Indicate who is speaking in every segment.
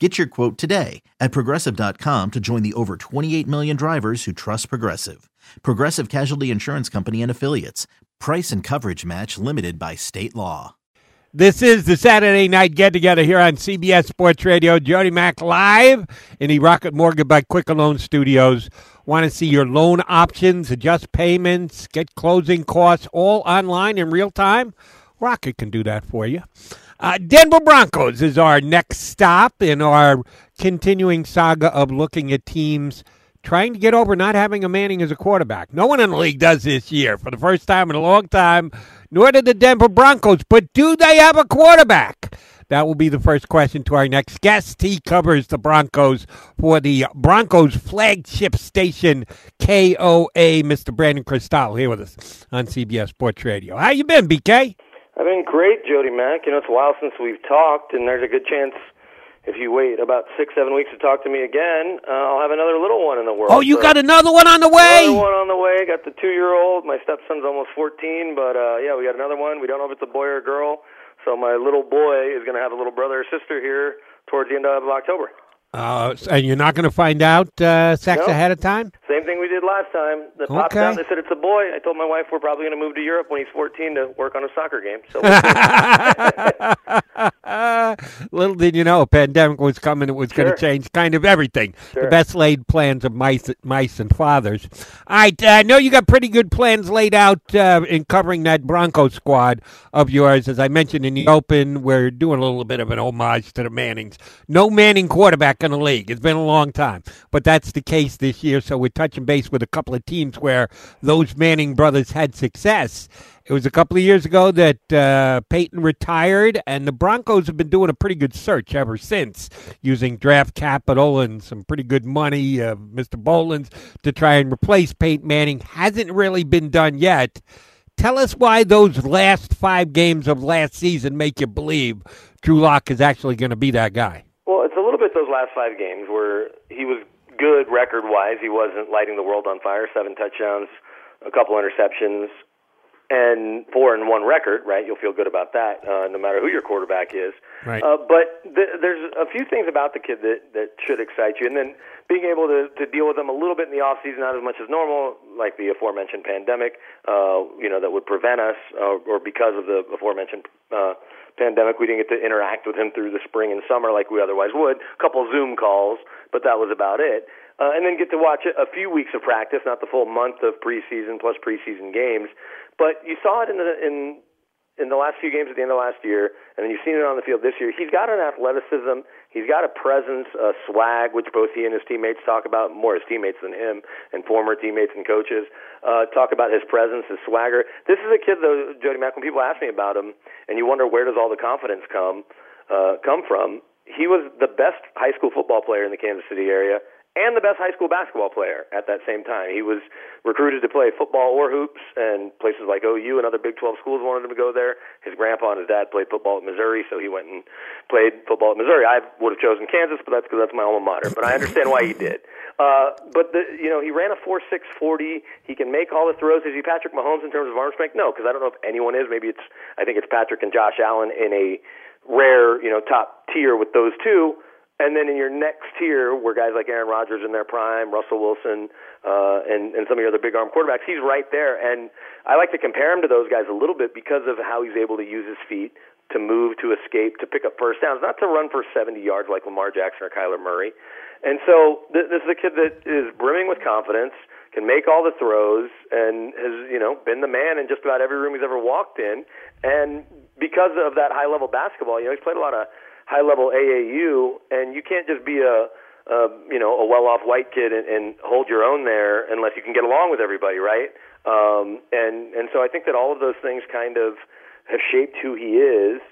Speaker 1: Get your quote today at progressive.com to join the over 28 million drivers who trust Progressive. Progressive Casualty Insurance Company and Affiliates. Price and coverage match limited by state law.
Speaker 2: This is the Saturday night get together here on CBS Sports Radio. Jody Mac live in the Rocket Mortgage by Quicken Loan Studios. Want to see your loan options, adjust payments, get closing costs all online in real time? Rocket can do that for you. Uh, Denver Broncos is our next stop in our continuing saga of looking at teams trying to get over not having a Manning as a quarterback. No one in the league does this year for the first time in a long time, nor did the Denver Broncos. But do they have a quarterback? That will be the first question to our next guest. He covers the Broncos for the Broncos flagship station, KOA. Mr. Brandon Krystal here with us on CBS Sports Radio. How you been, BK?
Speaker 3: I've been great, Jody Mac. You know, it's a while since we've talked, and there's a good chance if you wait about six, seven weeks to talk to me again, uh, I'll have another little one in the world.
Speaker 2: Oh, you
Speaker 3: so,
Speaker 2: got another one on the way?
Speaker 3: Another one on the way. Got the two-year-old. My stepson's almost 14, but uh, yeah, we got another one. We don't know if it's a boy or a girl. So my little boy is going to have a little brother or sister here towards the end of October.
Speaker 2: Uh, and you're not going to find out uh, sex
Speaker 3: Nope.
Speaker 2: ahead of time?
Speaker 3: Same thing we did last time. The
Speaker 2: Okay.
Speaker 3: out. They said it's a boy. I told my wife we're probably going to move to Europe when he's 14 to work on a soccer game. So
Speaker 2: Little did you know, a pandemic was coming. It was going to change kind of everything. The best laid plans of mice, mice and fathers. All right, uh, I know you got pretty good plans laid out uh, in covering that Bronco squad of yours. As I mentioned in the open, we're doing a little bit of an homage to the Mannings. No Manning quarterback in the league. It's been a long time, but that's the case this year. So we're touching base with a couple of teams where those Manning brothers had success. It was a couple of years ago that uh, Peyton retired, and the Broncos have been doing a pretty good search ever since, using draft capital and some pretty good money, uh, Mr. Bowlen's, to try and replace Peyton Manning. Hasn't really been done yet. Tell us why those last five games of last season make you believe Drew Lock is actually going to be that guy.
Speaker 3: Well, it's a little bit those last five games where he was good record wise. He wasn't lighting the world on fire. Seven touchdowns, a couple interceptions, and four and one record. Right, you'll feel good about that, uh, no matter who your quarterback is.
Speaker 2: Right.
Speaker 3: Uh, but th- there's a few things about the kid that that should excite you, and then being able to to deal with them a little bit in the off season, not as much as normal, like the aforementioned pandemic. Uh, you know, that would prevent us, uh, or because of the aforementioned. Uh, pandemic, we didn't get to interact with him through the spring and summer like we otherwise would. A couple Zoom calls, but that was about it. Uh, and then get to watch a a few weeks of practice, not the full month of preseason plus preseason games. But you saw it in the in in the last few games at the end of last year, and then you've seen it on the field this year. He's got an athleticism, he's got a presence, a swag, which both he and his teammates talk about, more his teammates than him, and former teammates and coaches uh, talk about his presence, his swagger. This is a kid, though, Jody Mac. When people ask me about him, and you wonder where does all the confidence come uh, come from, he was the best high school football player in the Kansas City area and the best high school basketball player at that same time. He was recruited to play football or hoops, and places like OU and other Big 12 schools wanted him to go there. His grandpa and his dad played football at Missouri, so he went and played football at Missouri. I would have chosen Kansas, but that's because that's my alma mater. But I understand why he did. Uh, but the, you know, he ran a four six forty. He can make all the throws. Is he Patrick Mahomes in terms of arm strength? No, because I don't know if anyone is. Maybe it's I think it's Patrick and Josh Allen in a rare, you know, top tier with those two. And then in your next tier, where guys like Aaron Rodgers in their prime, Russell Wilson, uh, and and some of your other big arm quarterbacks, he's right there. And I like to compare him to those guys a little bit because of how he's able to use his feet to move, to escape, to pick up first downs, not to run for 70 yards like Lamar Jackson or Kyler Murray. And so th- this is a kid that is brimming with confidence, can make all the throws, and has you know been the man in just about every room he's ever walked in. And because of that high level basketball, you know he's played a lot of high level AAU, and you can't just be a uh, you know, a well-off white kid and, and hold your own there unless you can get along with everybody, right? Um, and and so I think that all of those things kind of have shaped who he is,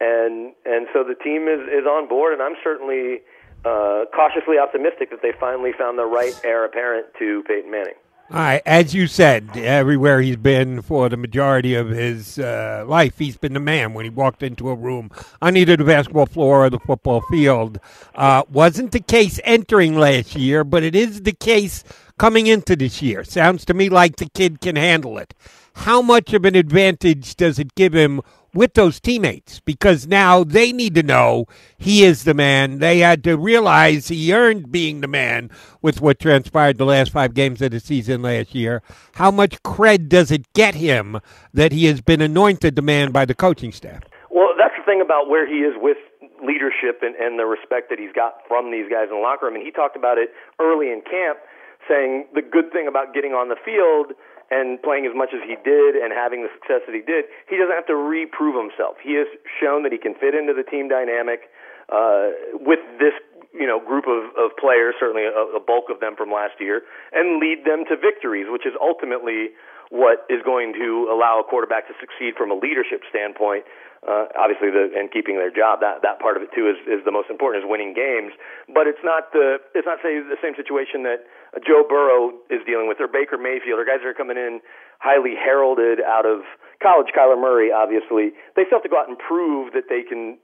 Speaker 3: and and so the team is is on board, and I'm certainly uh, cautiously optimistic that they finally found the right heir apparent to Peyton Manning.
Speaker 2: All right, as you said, everywhere he's been for the majority of his uh, life, he's been the man. When he walked into a room on either the basketball floor or the football field, uh, wasn't the case entering last year, but it is the case coming into this year. Sounds to me like the kid can handle it. How much of an advantage does it give him with those teammates because now they need to know he is the man. They had to realize he earned being the man with what transpired the last five games of the season last year. How much cred does it get him that he has been anointed the man by the coaching staff?
Speaker 3: Well, that's the thing about where he is with leadership and, and the respect that he's got from these guys in the locker room. And he talked about it early in camp, saying the good thing about getting on the field – and playing as much as he did and having the success that he did, he doesn't have to reprove himself. He has shown that he can fit into the team dynamic uh, with this you know group of, of players, certainly a, a bulk of them from last year, and lead them to victories, which is ultimately what is going to allow a quarterback to succeed from a leadership standpoint. Uh, obviously, the and keeping their job that that part of it too is is the most important is winning games. But it's not the it's not say the same situation that Joe Burrow is dealing with or Baker Mayfield or guys that are coming in highly heralded out of college. Kyler Murray, obviously, they still have to go out and prove that they can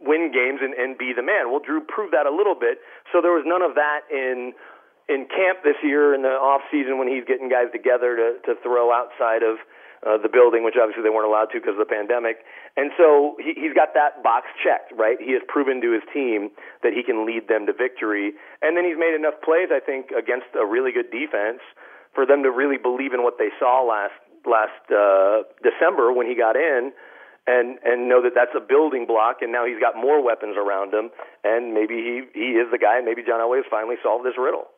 Speaker 3: win games and, and be the man. Well, Drew proved that a little bit. So there was none of that in in camp this year in the off season when he's getting guys together to to throw outside of uh, the building, which obviously they weren't allowed to because of the pandemic. And so he, he's got that box checked, right? He has proven to his team that he can lead them to victory. And then he's made enough plays, I think, against a really good defense for them to really believe in what they saw last last uh, December when he got in. And and know that that's a building block, and now he's got more weapons around him, and maybe he he is the guy, and maybe John Elway has finally solved this riddle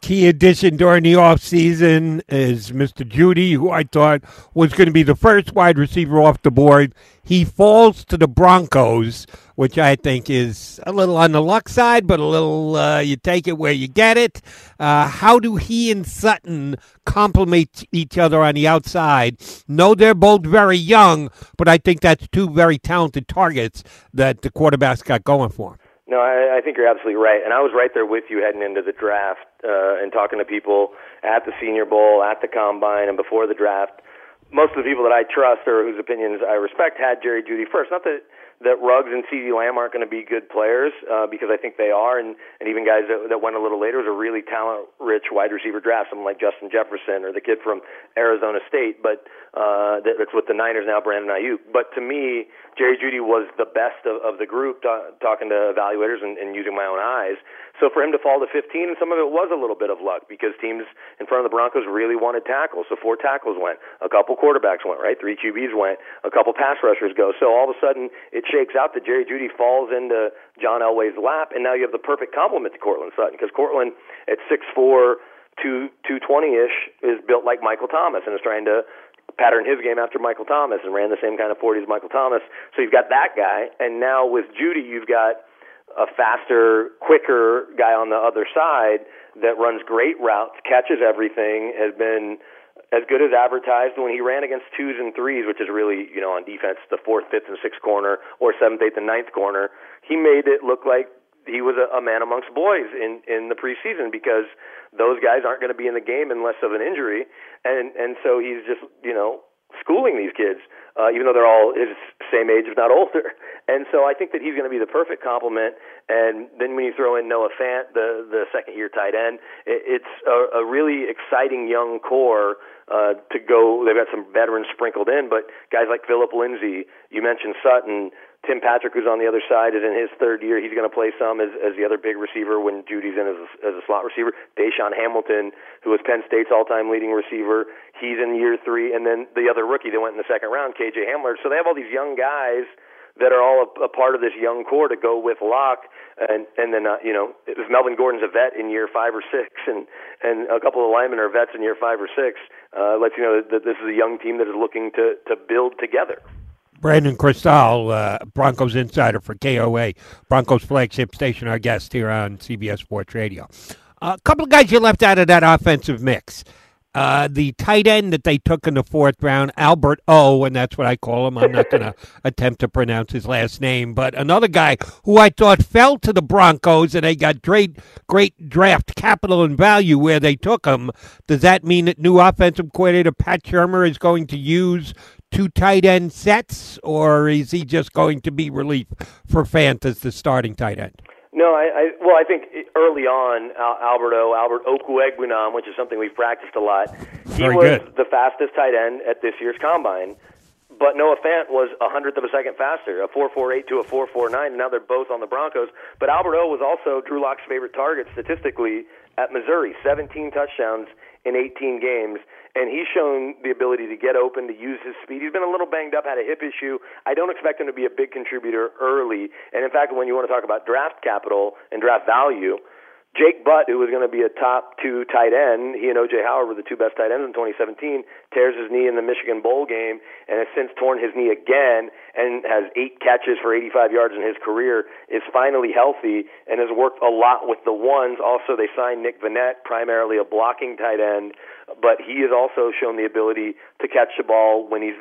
Speaker 2: key addition during the offseason is Mr. Jeudy, who I thought was going to be the first wide receiver off the board. He falls to the Broncos, which I think is a little on the luck side, but a little uh, you take it where you get it. Uh, how do he and Sutton complement each other on the outside? No, they're both very young, but I think that's two very talented targets that the quarterback's got going for him.
Speaker 3: No, I, I think you're absolutely right, and I was right there with you heading into the draft uh, and talking to people at the Senior Bowl, at the Combine, and before the draft. Most of the people that I trust or whose opinions I respect had Jerry Jeudy first. Not that that Ruggs and CeeDee Lamb aren't going to be good players uh, because I think they are, and, and even guys that, that went a little later was a really talent-rich wide receiver draft, someone like Justin Jefferson or the kid from Arizona State, but uh, that, that's with the Niners now, Brandon Aiyuk. But to me, Jerry Jeudy was the best of, of the group, t- talking to evaluators and, and using my own eyes. So for him to fall to 15, and some of it was a little bit of luck because teams in front of the Broncos really wanted tackles. So four tackles went, a couple quarterbacks went, right? Three QBs went, a couple pass rushers go. So all of a sudden, it shakes out that Jerry Jeudy falls into John Elway's lap, and now you have the perfect complement to Courtland Sutton because Courtland at six four, two two twenty ish is built like Michael Thomas and is trying to pattern his game after Michael Thomas and ran the same kind of 40 as Michael Thomas. So you've got that guy, and now with Jeudy, you've got a faster, quicker guy on the other side that runs great routes, catches everything, has been as good as advertised when he ran against twos and threes, which is really, you know, on defense, the fourth, fifth, and sixth corner, or seventh, eighth, and ninth corner. He made it look like he was a, a man amongst boys in in the preseason because those guys aren't going to be in the game unless of an injury, and and so he's just, you know, schooling these kids, uh, even though they're all his same age, if not older. And so I think that he's going to be the perfect complement. And then when you throw in Noah Fant, the the second year tight end, it, it's a, a really exciting young core uh, to go. They've got some veterans sprinkled in, but guys like Phillip Lindsay, you mentioned Sutton, Tim Patrick, who's on the other side, is in his third year. He's going to play some as, as the other big receiver when Jeudy's in as a, as a slot receiver. DaeSean Hamilton, who was Penn State's all-time leading receiver, he's in year three. And then the other rookie that went in the second round, KJ Hamler. So they have all these young guys that are all a, a part of this young core to go with Lock. And and then uh, you know, if Melvin Gordon's a vet in year five or six, and and a couple of linemen are vets in year five or six, uh, lets you know that this is a young team that is looking to to build together.
Speaker 2: Brandon Krystal, uh, Broncos insider for KOA, Broncos flagship station, our guest here on CBS Sports Radio. A couple of guys you left out of that offensive mix. Uh, the tight end that they took in the fourth round, Albert O, and that's what I call him. I'm not going to attempt to pronounce his last name, but another guy who I thought fell to the Broncos, and they got great, great draft capital and value where they took him. Does that mean that new offensive coordinator Pat Shurmur is going to use two tight end sets, or is he just going to be relief for Fant as the starting tight end?
Speaker 3: No, I, I well, I think early on, Al- Alberto Albert Okwuegbunam, which is something we've practiced a lot. He
Speaker 2: Very
Speaker 3: was
Speaker 2: good.
Speaker 3: the fastest tight end at this year's combine. But Noah Fant was a hundredth of a second faster, a 4.48 to a 4.49, and now they're both on the Broncos. But Albert O was also Drew Lock's favorite target statistically at Missouri, 17 touchdowns in 18 games and he's shown the ability to get open, to use his speed. He's been a little banged up, had a hip issue. I don't expect him to be a big contributor early. And in fact, when you want to talk about draft capital and draft value, Jake Butt, who was going to be a top two tight end, he and OJ Howard were the two best tight ends in 2017, tears his knee in the Michigan Bowl game and has since torn his knee again and has eight catches for 85 yards in his career, is finally healthy and has worked a lot with the ones. Also, they signed Nick Vannett, primarily a blocking tight end, but he has also shown the ability to catch the ball when he's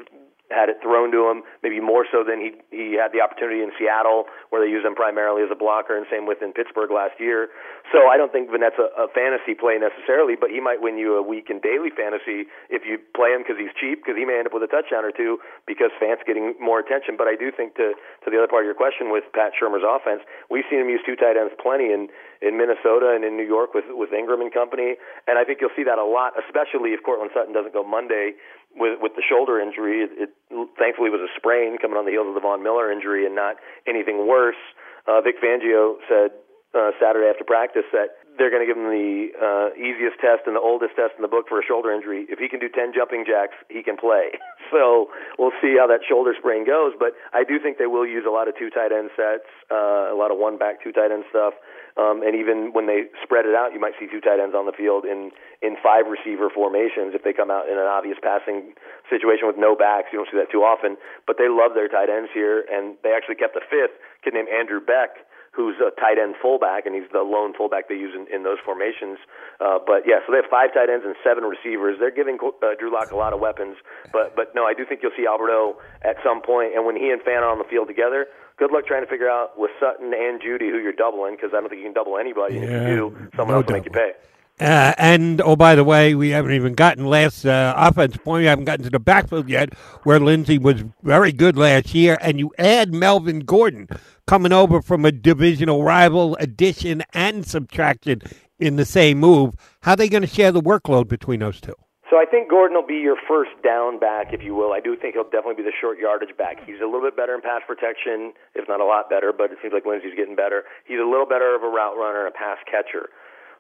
Speaker 3: had it thrown to him, maybe more so than he he had the opportunity in Seattle, where they use him primarily as a blocker, and same with in Pittsburgh last year. So I don't think Vannett's a, a fantasy play necessarily, but he might win you a week in daily fantasy if you play him because he's cheap, because he may end up with a touchdown or two because Fant's getting more attention. But I do think to to the other part of your question with Pat Shurmur's offense, we've seen him use two tight ends plenty in in Minnesota and in New York with with Ingram and company, and I think you'll see that a lot, especially if Courtland Sutton doesn't go Monday with with the shoulder injury. It, it thankfully was a sprain coming on the heels of the Von Miller injury and not anything worse. Uh, Vic Fangio said uh, Saturday after practice that they're going to give him the uh, easiest test and the oldest test in the book for a shoulder injury. If he can do 10 jumping jacks, he can play. So we'll see how that shoulder sprain goes. But I do think they will use a lot of two tight end sets, uh, a lot of one back, two tight end stuff. Um, and even when they spread it out, you might see two tight ends on the field in, in five receiver formations if they come out in an obvious passing situation with no backs. You don't see that too often. But they love their tight ends here, and they actually kept a fifth kid named Andrew Beck who's a tight end fullback, and he's the lone fullback they use in, in those formations. Uh, but yeah, so they have five tight ends and seven receivers. They're giving uh, Drew Lock a lot of weapons. But but no, I do think you'll see Alberto at some point, and when he and Fant are on the field together. Good luck trying to figure out with Sutton and Jeudy who you're doubling because I don't think you can double anybody. And if you do, someone
Speaker 2: no
Speaker 3: else will make you pay.
Speaker 2: Uh, and oh, by the way, we haven't even gotten last uh, offense point. We haven't gotten to the backfield yet, where Lindsay was very good last year. And you add Melvin Gordon coming over from a divisional rival, addition and subtraction in the same move. How are they going to share the workload between those two?
Speaker 3: So I think Gordon will be your first down back, if you will. I do think he'll definitely be the short yardage back. He's a little bit better in pass protection, if not a lot better, but it seems like Lindsay's getting better. He's a little better of a route runner and a pass catcher.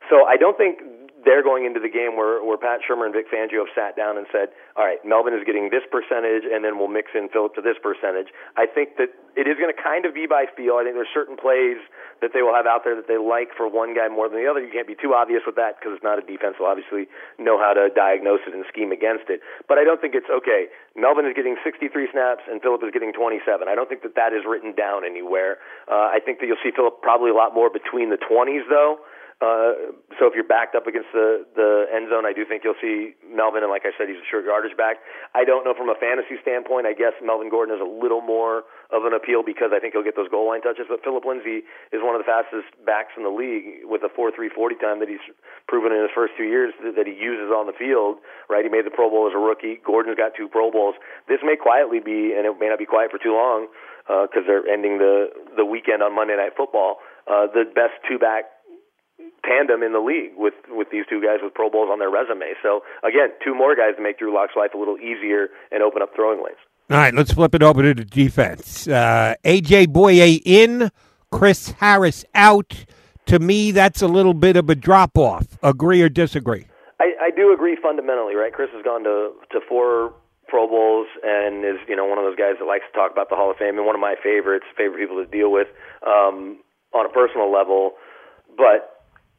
Speaker 3: So I don't think they're going into the game where, where Pat Shurmur and Vic Fangio have sat down and said, all right, Melvin is getting this percentage, and then we'll mix in Philip to this percentage. I think that it is going to kind of be by feel. I think there's certain plays that they will have out there that they like for one guy more than the other. You can't be too obvious with that because it's not a defense. Will obviously know how to diagnose it and scheme against it. But I don't think it's okay. Melvin is getting 63 snaps and Philip is getting 27. I don't think that that is written down anywhere. Uh, I think that you'll see Philip probably a lot more between the 20s though. Uh, so if you're backed up against the the end zone, I do think you'll see Melvin, and like I said, he's a short yardage back. I don't know from a fantasy standpoint. I guess Melvin Gordon is a little more of an appeal because I think he'll get those goal line touches. But Philip Lindsay is one of the fastest backs in the league with a four three forty time that he's proven in his first two years that he uses on the field. Right, he made the Pro Bowl as a rookie. Gordon's got two Pro Bowls. This may quietly be, and it may not be quiet for too long because uh, they're ending the the weekend on Monday Night Football. Uh, the best two back tandem in the league with with these two guys with Pro Bowls on their resume. So again, two more guys to make Drew Lock's life a little easier and open up throwing lanes.
Speaker 2: All right, let's flip it over to the defense. Uh, AJ Bouye in, Chris Harris out. To me, that's a little bit of a drop off. Agree or disagree?
Speaker 3: I, I do agree fundamentally, right? Chris has gone to to four Pro Bowls and is you know one of those guys that likes to talk about the Hall of Fame and one of my favorites, favorite people to deal with um, on a personal level. But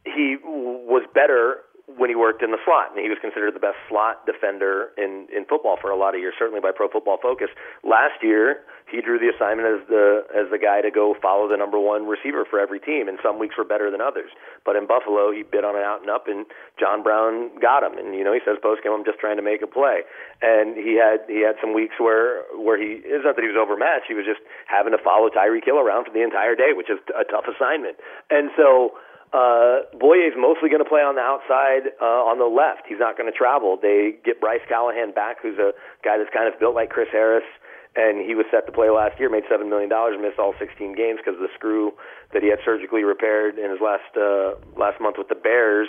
Speaker 3: he was better when he worked in the slot, and he was considered the best slot defender in in football for a lot of years, certainly by Pro Football Focus. Last year, he drew the assignment as the as the guy to go follow the number one receiver for every team, and some weeks were better than others. But in Buffalo, he bid on an out and up, and John Brown got him. And you know, he says post game, I'm just trying to make a play. And he had he had some weeks where where he it's not that he was overmatched, he was just having to follow Tyreek Hill around for the entire day, which is a tough assignment. And so uh, Bouye is mostly going to play on the outside uh, on the left. He's not going to travel. They get Bryce Callahan back, who's a guy that's kind of built like Chris Harris, and he was set to play last year, made $7 million, missed all 16 games because of the screw that he had surgically repaired in his last, uh, last month with the Bears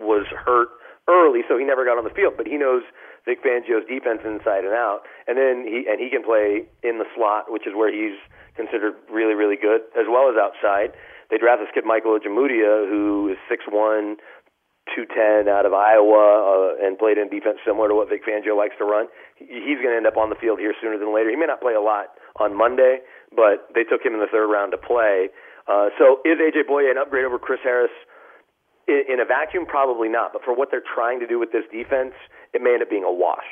Speaker 3: was hurt early, so he never got on the field. But he knows Vic Fangio's defense inside and out, and then he and he can play in the slot, which is where he's considered really, really good, as well as outside. They draft this kid Michael Ojemudia, who is six one, two ten out of Iowa, uh, and played in defense similar to what Vic Fangio likes to run. He's going to end up on the field here sooner than later. He may not play a lot on Monday, but they took him in the third round to play. Uh, so is AJ Bouye an upgrade over Chris Harris? In, in a vacuum, probably not. But for what they're trying to do with this defense, it may end up being a wash.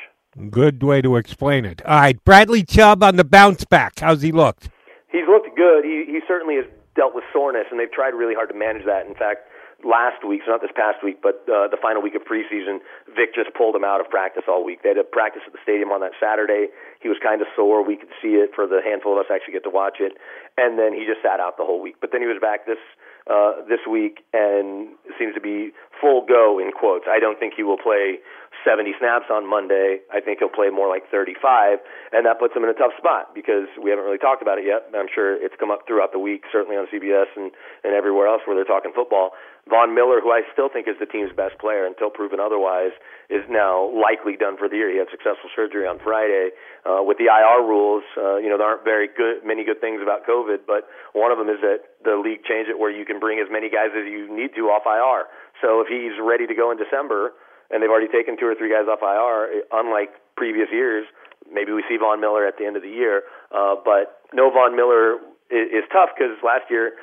Speaker 2: Good way to explain it. All right, Bradley Chubb on the bounce back. How's he looked?
Speaker 3: He's looked good. He he certainly is dealt with soreness, and they've tried really hard to manage that. In fact, last week, so not this past week, but uh, the final week of preseason, Vic just pulled him out of practice all week. They had a practice at the stadium on that Saturday. He was kind of sore. We could see it for the handful of us actually get to watch it, and then he just sat out the whole week. But then he was back this uh, this week and seems to be full go in quotes. I don't think he will play 70 snaps on Monday. I think he'll play more like 35, and that puts him in a tough spot because we haven't really talked about it yet. I'm sure it's come up throughout the week, certainly on CBS and, and everywhere else where they're talking football. Von Miller, who I still think is the team's best player until proven otherwise, is now likely done for the year. He had successful surgery on Friday. Uh, with the IR rules, uh, you know, there aren't very good, many good things about COVID, but one of them is that the league changed it where you can bring as many guys as you need to off IR. So if he's ready to go in December, and they've already taken two or three guys off IR, unlike previous years, maybe we see Von Miller at the end of the year. Uh, but no Von Miller is, is tough because last year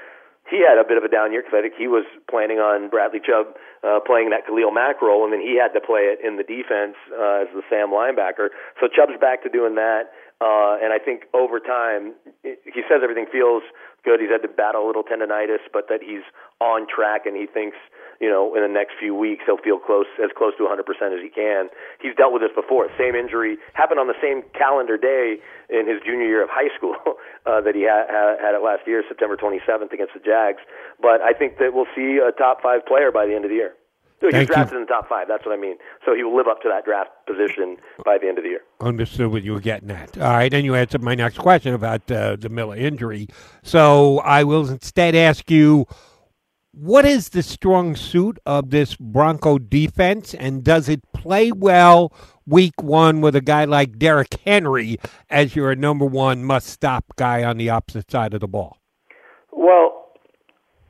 Speaker 3: he had a bit of a down year because I think he was planning on Bradley Chubb uh, playing that Khalil Mack role, and then he had to play it in the defense uh, as the Sam linebacker. So Chubb's back to doing that, uh, and I think over time, he says everything feels good. He's had to battle a little tendonitis, but that he's on track, and he thinks you know, in the next few weeks, he'll feel close, as close to 100% as he can. He's dealt with this before. Same injury happened on the same calendar day in his junior year of high school uh, that he had, had it last year, September 27th against the Jags. But I think that we'll see a top five player by the end of the year. He's drafted
Speaker 2: you.
Speaker 3: in the top five. That's what I mean. So he will live up to that draft position by the end of the year.
Speaker 2: Understood what you were getting at. All right, and you answered my next question about uh, the Miller injury. So I will instead ask you what is the strong suit of this Bronco defense, and does it play well week one with a guy like Derrick Henry as your number one must stop guy on the opposite side of the ball?
Speaker 3: Well,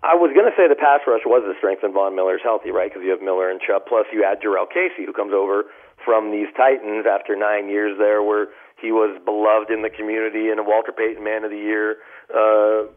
Speaker 3: I was going to say the pass rush was the strength, and Von Miller's healthy, right? Because you have Miller and Chubb, plus you add Jurrell Casey, who comes over from these Titans after nine years there, where he was beloved in the community and a Walter Payton Man of the Year uh,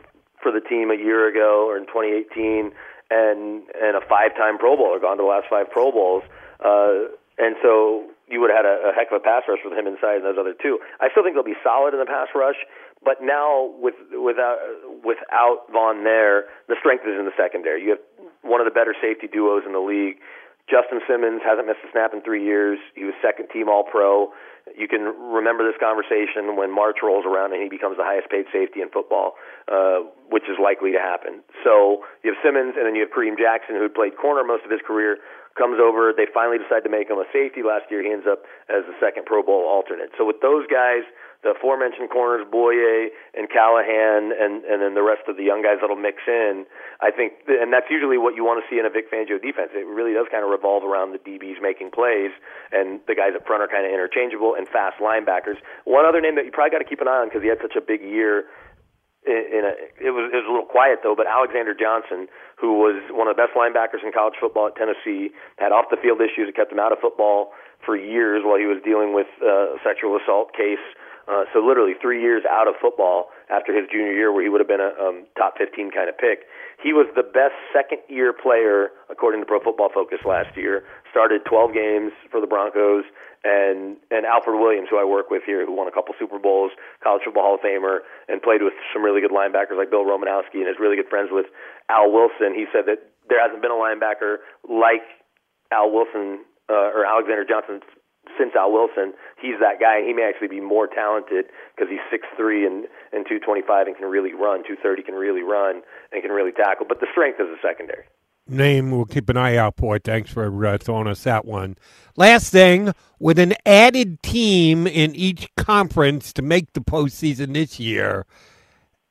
Speaker 3: for the team a year ago or in 2018, and and a five-time Pro Bowler, gone to the last five Pro Bowls, uh, and so you would have had a, a heck of a pass rush with him inside and those other two. I still think they'll be solid in the pass rush, but now with without without Von there, the strength is in the secondary. You have one of the better safety duos in the league. Justin Simmons hasn't missed a snap in three years. He was second team All Pro. You can remember this conversation when March rolls around and he becomes the highest paid safety in football, uh, which is likely to happen. So you have Simmons, and then you have Kareem Jackson, who played corner most of his career, comes over. They finally decide to make him a safety last year. He ends up as the second Pro Bowl alternate. So with those guys, the aforementioned corners, Bouye and Callahan, and and then the rest of the young guys that'll mix in. I think, and that's usually what you want to see in a Vic Fangio defense. It really does kind of revolve around the DBs making plays, and the guys up front are kind of interchangeable and fast linebackers. One other name that you probably got to keep an eye on because he had such a big year in a, it was it was a little quiet though, but Alexander Johnson, who was one of the best linebackers in college football at Tennessee, had off the field issues that kept him out of football for years while he was dealing with uh, a sexual assault case. Uh, so literally three years out of football after his junior year, where he would have been a um, top 15 kind of pick. He was the best second year player according to Pro Football Focus last year. Started 12 games for the Broncos and and Alfred Williams, who I work with here, who won a couple Super Bowls, College Football Hall of Famer, and played with some really good linebackers like Bill Romanowski, and is really good friends with Al Wilson. He said that there hasn't been a linebacker like Al Wilson uh, or Alexander Johnson since Al Wilson. He's that guy, and he may actually be more talented because he's six three and and two twenty five and can really run, two thirty can really run and can really tackle. But the strength is the secondary
Speaker 2: name we'll keep an eye out for. It. Thanks for uh, throwing us that one. Last thing, with an added team in each conference to make the postseason this year,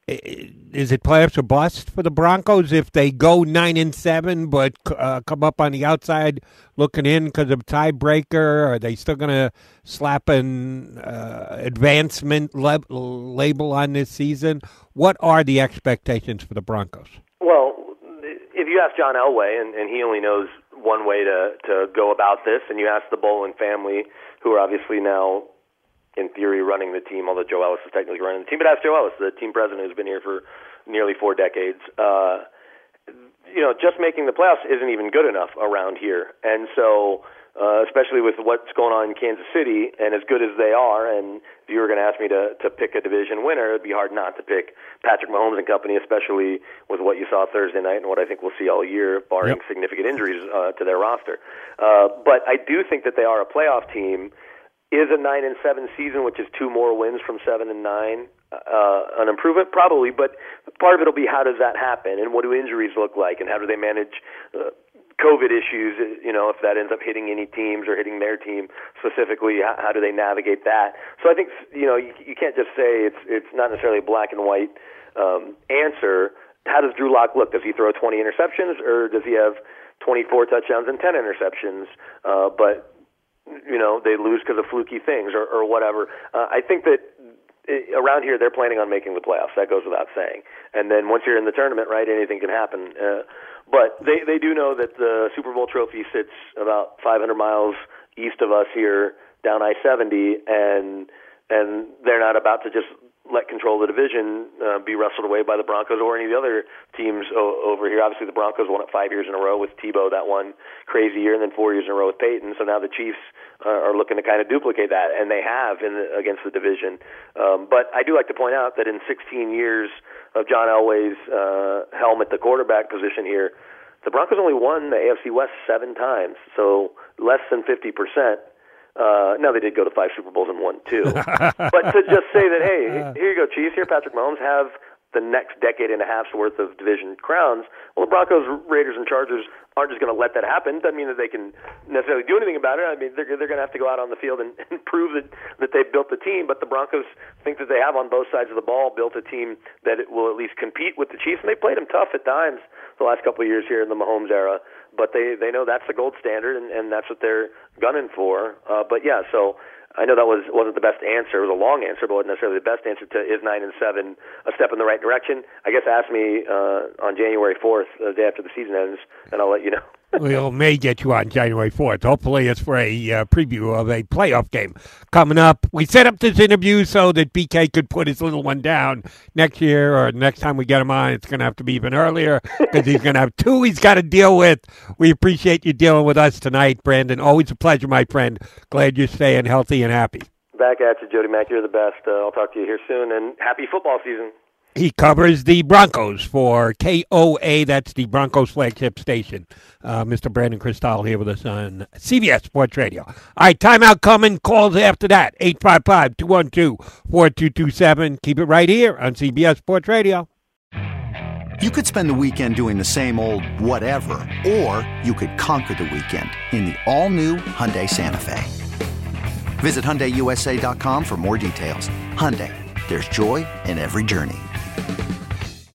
Speaker 2: is it playoffs or bust for the Broncos if they go nine and seven, but uh, come up on the outside looking in because of tiebreaker? Are they still going to slap an uh, advancement label on this season? What are the expectations for the Broncos?
Speaker 3: Well, if you ask John Elway, and, and he only knows one way to to go about this, and you ask the Bowlen family, who are obviously now, in theory, running the team, although Joe Ellis is technically running the team, but ask Joe Ellis, the team president who's been here for nearly four decades. Uh, you know, just making the playoffs isn't even good enough around here, and so uh, especially with what's going on in Kansas City, and as good as they are. And if you were going to ask me to to pick a division winner, it'd be hard not to pick Patrick Mahomes and company, especially with what you saw Thursday night and what I think we'll see all year, barring yep. significant injuries uh, to their roster. Uh, but I do think that they are a playoff team. Is a nine and seven season, which is two more wins from seven and nine, uh, an improvement? Probably, but part of it will be how does that happen, and what do injuries look like, and how do they manage uh, COVID issues, you know, if that ends up hitting any teams or hitting their team specifically, how, how do they navigate that? So I think you know you, you can't just say it's it's not necessarily a black and white um, answer. How does Drew Lock look? Does he throw 20 interceptions or does he have 24 touchdowns and 10 interceptions? Uh, but you know they lose because of fluky things or, or whatever. Uh, I think that around here they're planning on making the playoffs. That goes without saying. And then once you're in the tournament, right, anything can happen. Uh, but they they do know that the Super Bowl trophy sits about 500 miles east of us here, down I-70, and and they're not about to just let control of the division uh, be wrestled away by the Broncos or any of the other teams o- over here. Obviously, the Broncos won it five years in a row with Tebow that one crazy year, and then four years in a row with Peyton. So now the Chiefs uh, are looking to kind of duplicate that, and they have in the, against the division. Um, but I do like to point out that in 16 years of John Elway's uh, helm at the quarterback position here, the Broncos only won the AFC West seven times, so less than 50 percent. Uh, now they did go to five Super Bowls and won two, but to just say that, hey, here you go, Chiefs. Here, Patrick Mahomes have the next decade and a half's worth of division crowns. Well, the Broncos, Raiders, and Chargers aren't just going to let that happen. Doesn't mean that they can necessarily do anything about it. I mean, they're they're going to have to go out on the field and, and prove that that they've built the team. But the Broncos think that they have on both sides of the ball built a team that it will at least compete with the Chiefs. And they played them tough at times the last couple of years here in the Mahomes era. But they they know that's the gold standard, and, and that's what they're gunning for. Uh, but yeah, so I know that was wasn't the best answer. It was a long answer, but wasn't necessarily the best answer to is nine and seven a step in the right direction. I guess ask me uh, on January fourth, the day after the season ends, and I'll let you know.
Speaker 2: We may get you on January 4th. Hopefully, it's for a uh, preview of a playoff game coming up. We set up this interview so that BK could put his little one down next year or next time we get him on. It's going to have to be even earlier because he's going to have two he's got to deal with. We appreciate you dealing with us tonight, Brandon. Always a pleasure, my friend. Glad you're staying healthy and happy.
Speaker 3: Back at you, Jody Mac. You're the best. Uh, I'll talk to you here soon, and happy football season.
Speaker 2: He covers the Broncos for KOA. That's the Broncos flagship station. Uh, Mr. Brandon Krystal here with us on CBS Sports Radio. All right, timeout coming. Calls after that. 855 212 4227. Keep it right here on CBS Sports Radio.
Speaker 4: You could spend the weekend doing the same old whatever, or you could conquer the weekend in the all new Hyundai Santa Fe. Visit HyundaiUSA.com for more details. Hyundai, there's joy in every journey. Bye.